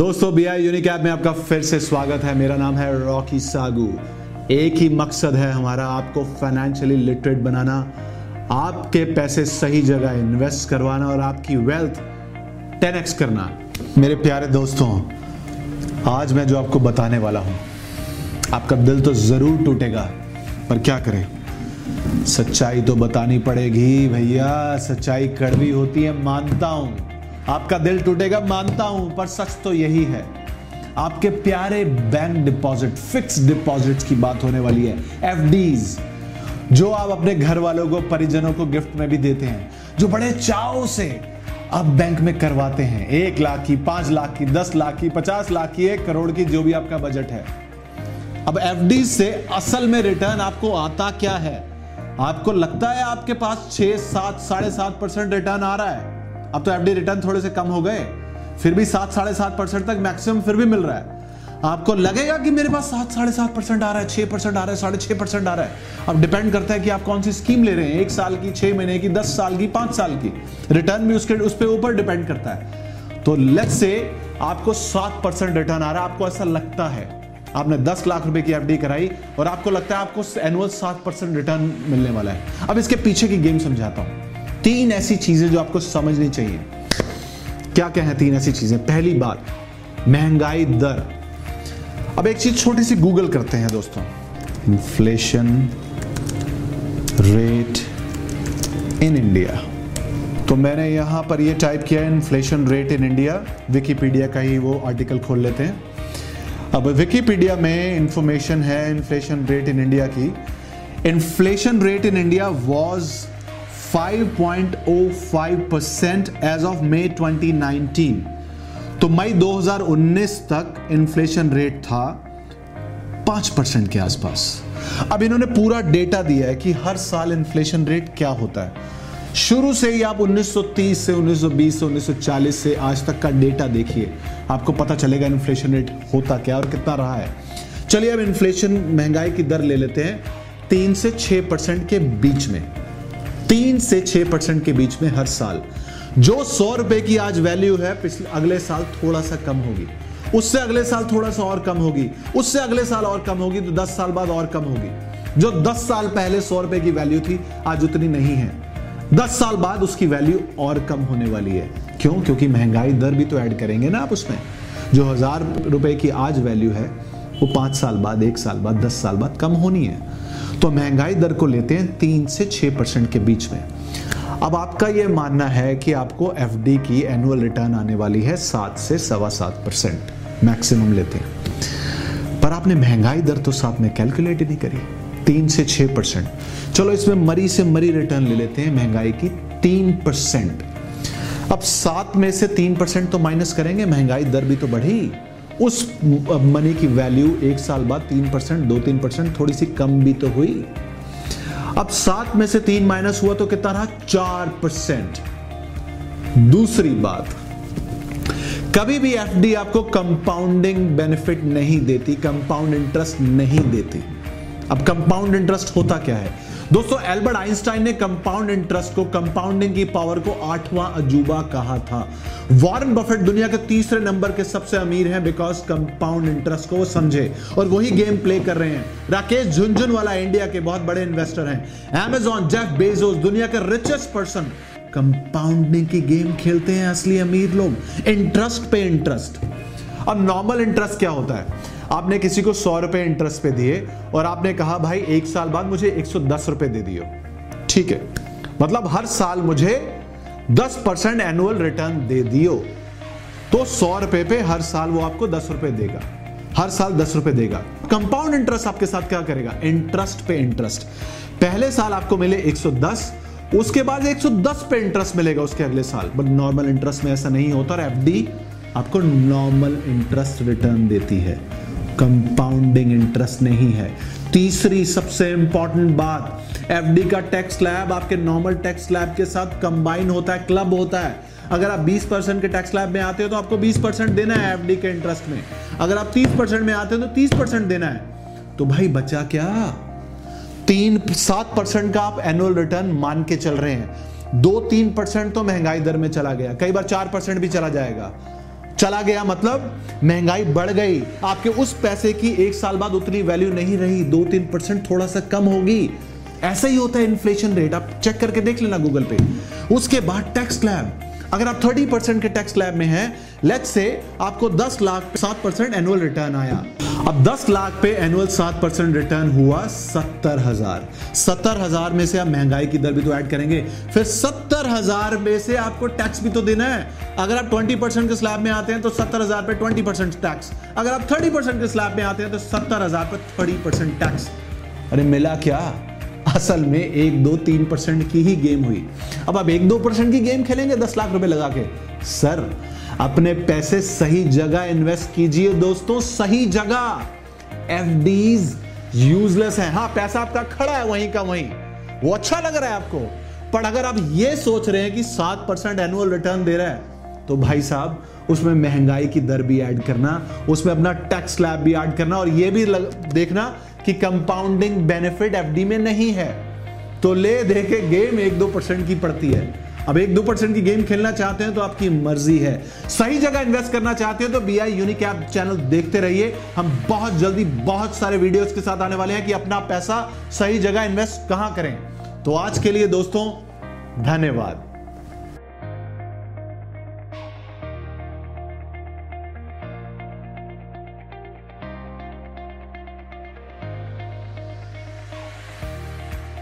दोस्तों B I unique app में आपका फिर से स्वागत है। मेरा नाम है रॉकी सागू। एक ही मकसद है हमारा आपको फाइनेंशियली लिटरेट बनाना, आपके पैसे सही जगह इन्वेस्ट करवाना और आपकी वेल्थ 10x करना। मेरे प्यारे दोस्तों, आज मैं जो आपको बताने वाला हूँ, आपका दिल तो ज़रूर टूटेगा, पर क्या करें? सच्चाई तो बतानी पड़ेगी, भैया, सच्चाई कड़वी होती है, मानता हूँ। आपका दिल टूटेगा, मानता हूँ, पर सच तो यही है। आपके प्यारे बैंक डिपॉजिट फिक्स डिपॉजिट्स की बात होने वाली है। एफडीज जो आप अपने घर वालों को, परिजनों को गिफ्ट में भी देते हैं, जो बड़े चाव से आप बैंक में करवाते हैं। एक लाख की, पाँच लाख की, दस लाख की, पचास लाख की, एक करोड़ की, जो भी आपका बजट है। अब एफ़ से असल में रिटर्न आपको आता क्या है? आपको लगता है आपके पास छह, सात, साढ़े सात परसेंट रिटर्न आ रहा है? अब तो एफडी रिटर्न थोड़े से कम हो गए। फिर भी सात, साढ़े सात परसेंट तक मैक्सिमम फिर भी मिल रहा है। आपको लगेगा कि मेरे पास सात, साढ़े सात परसेंट आ रहा है, छह परसेंट आ रहा है, साढ़े छह परसेंट आ रहा है। अब डिपेंड करता है कि आप कौन सी स्कीम ले रहे हैं। एक साल की, छह महीने की, दस साल की, पाँच साल की। रिटर्न भी उसके, उस पर ऊपर डिपेंड करता है। तो लेट्स से आपको सात परसेंट रिटर्न आ रहा है। आपको ऐसा लगता है। आपने दस लाख रुपए की एफडी कराई और आपको लगता है आपको एनुअल सात परसेंट रिटर्न मिलने वाला है। अब इसके पीछे की गेम समझाता हूँ। तीन ऐसी चीज़ें जो आपको समझनी चाहिए। क्या क्या है तीन ऐसी चीज़ें? पहली बात, महँगाई दर। अब एक चीज़ छोटी सी गूगल करते हैं दोस्तों। इन्फ्लेशन रेट इन इंडिया तो मैंने यहाँ पर ये टाइप किया inflation rate in India Wikipedia का ही वो आर्टिकल खोल लेते हैं। अब विकीपीडिया में इंफॉर्मेशन है इन्फ्लेशन रेट इन इंडिया की। Inflation rate in India was 5.05 percent as of May 2019 तो मई 2019 तक इन्फ्लेशन रेट था पाँच परसेंट के आसपास। अब इन्होंने पूरा डेटा दिया है कि हर साल इन्फ्लेशन रेट क्या होता है। शुरू से ही आप 1930 से 1920 से 1940 से आज तक का डेटा देखिए, आपको पता चलेगा इन्फ्लेशन रेट होता क्या और कितना रहा है। चलिए अब इन्फ्लेशन महँगाई की दर ले लेते हैं, तीन से छह परसेंट के बीच में। तीन से छह परसेंट के बीच में हर साल। जो सौ रुपए की आज वैल्यू है, पिछले अगले साल थोड़ा सा कम होगी। उससे अगले साल थोड़ा सा और कम होगी। उससे अगले साल और कम होगी तो दस साल बाद और कम होगी। जो दस साल पहले सौ रुपए की वैल्यू थी, आज उतनी नहीं है। दस साल बाद उसकी वैल्यू और कम होने वाली है। क्यों? क्योंकि महँगाई दर भी तो ऐड करेंगे ना आप उसमें। जो हज़ार रुपए की आज वैल्यू है, वो पाँच साल बाद, एक साल बाद, दस साल बाद कम होनी है। तो महँगाई दर को लेते हैं तीन से छह परसेंट के बीच में। अब आपका यह मानना है कि आपको एफडी की एनुअल रिटर्न आने वाली है सात से सवा सात परसेंट मैक्सिमम लेते हैं। पर आपने महँगाई दर तो साथ में कैलकुलेट ही नहीं करी, तीन से छह परसेंट। चलो इसमें मरी से मरी रिटर्न ले लेते हैं महँगाई की, तीन परसेंट। अब सात में से तीन परसेंट तो माइनस करेंगे, महँगाई दर भी तो बढ़ी। उस मनी की वैल्यू एक साल बाद तीन परसेंट, दो तीन परसेंट थोड़ी सी कम भी तो हुई। अब सात में से तीन माइनस हुआ तो कितना रहा? चार परसेंट। दूसरी बात, कभी भी एफडी आपको कंपाउंडिंग बेनिफिट नहीं देती कंपाउंड इंटरेस्ट नहीं देती। अब कंपाउंड इंटरेस्ट होता क्या है? दोस्तों, एल्बर्ट आइंस्टाइन ने कंपाउंड इंटरेस्ट को कंपाउंडिंग की पावर को आठवां अजूबा कहा था। वॉरेन बफेट दुनिया के तीसरे नंबर के सबसे अमीर हैं बिकॉज़ कंपाउंड इंटरेस्ट को वो समझे और वही गेम प्ले कर रहे हैं। राकेश झुंझुनवाला इंडिया के बहुत बड़े इन्वेस्टर हैं। एमेजॉन जेफ बेजोस दुनिया के रिचेस्ट पर्सन कंपाउंडिंग की गेम खेलते हैं असली अमीर लोग। इंटरेस्ट पे इंटरेस्ट अब नॉर्मल इंटरेस्ट क्या होता है? आपने किसी को सौ रुपए इंटरेस्ट पे दिए और आपने कहा, भाई, एक साल बाद मुझे एक सौ दस रुपए दे दियो। ठीक है। मतलब हर साल मुझे दस परसेंट एनुअल रिटर्न दे दियो। तो सौ रुपए पे हर साल वो आपको दस रुपए देगा। हर साल दस रुपए देगा। कंपाउंड इंटरेस्ट आपके साथ क्या करेगा? इंटरेस्ट पे इंटरेस्ट पहले साल आपको मिले 110 उसके बाद 110 पे इंटरेस्ट मिलेगा उसके अगले साल। बट नॉर्मल इंटरेस्ट में ऐसा नहीं होता और एफडी आपको नॉर्मल इंटरेस्ट रिटर्न देती है। कंपाउंडिंग इंटरेस्ट नहीं है। तीसरी सबसे इंपॉर्टेंट बात एफडी का टैक्स स्लैब आपके नॉर्मल टैक्स स्लैब के साथ कंबाइन होता है क्लब होता है। अगर आप 20 परसेंट के टैक्स स्लैब में आते हो तो आपको 20 परसेंट देना है एफडी के इंटरेस्ट में। अगर आप 30 परसेंट में आते हो तो 30 परसेंट देना है। तो भाई बचा क्या? तीन, सात परसेंट का आप एनुअल रिटर्न मान के चल रहे हैं। दो, तीन परसेंट तो महँगाई दर में चला गया। कई बार चार परसेंट भी चला जाएगा। चला गया मतलब महँगाई बढ़ गई। आपके उस पैसे की एक साल बाद उतनी वैल्यू नहीं रही दो तीन परसेंट थोड़ा सा कम होगी। ऐसा ही होता है इन्फ्लेशन रेट आप चेक करके देख लेना गूगल पे। उसके बाद टैक्स स्लैब अगर आप 30 परसेंट के टैक्स स्लैब में हैं लेट्स से आपको 10 लाख सात परसेंट एनुअल रिटर्न आया। अब 10 लाख पे एनुअल 7 परसेंट रिटर्न हुआ सत्तर हज़ार। सत्तर हज़ार में से आप महँगाई की दर भी तो ऐड करेंगे। फिर सत्तर हज़ार में से आपको टैक्स भी तो देना है। अगर आप 20 परसेंट के स्लैब में आते हैं तो सत्तर हज़ार पे 20 परसेंट टैक्स अगर आप 30 परसेंट के स्लैब में आते हैं तो सत्तर हज़ार पे थर्टी परसेंट टैक्स अरे मिला क्या? असल में एक दो तीन परसेंट की ही गेम हुई। अब आप एक दो परसेंट की गेम खेलेंगे दस लाख रुपए लगा के। सर अपने पैसे सही जगह इन्वेस्ट कीजिए दोस्तों सही जगह। एफ़ यूजलेस है। हाँ पैसा आपका खड़ा है वहीं का वहीं। वो अच्छा लग रहा है आपको। पर अगर आप ये सोच रहे हैं कि सात परसेंट एनुअल रिटर्न दे रहा है तो भाई साहब उसमें महँगाई की दर भी ऐड करना उसमें अपना टैक्स स्लैब भी ऐड करना और ये भी लग, देखना कि कंपाउंडिंग बेनिफिट एफडी में नहीं है। तो ले दे के गेम एक दो परसेंट की पड़ती है। अब एक दो परसेंट की गेम खेलना चाहते हैं तो आपकी मर्ज़ी है। सही जगह इन्वेस्ट करना चाहते हैं तो B I unique app channel देखते रहिए। हम बहुत जल्दी बहुत सारे वीडियोस के साथ आने वाले हैं कि अपना पैसा सही जगह इन्वेस्ट कहाँ करें। तो आज के लिए दोस्तों, धन्यवाद।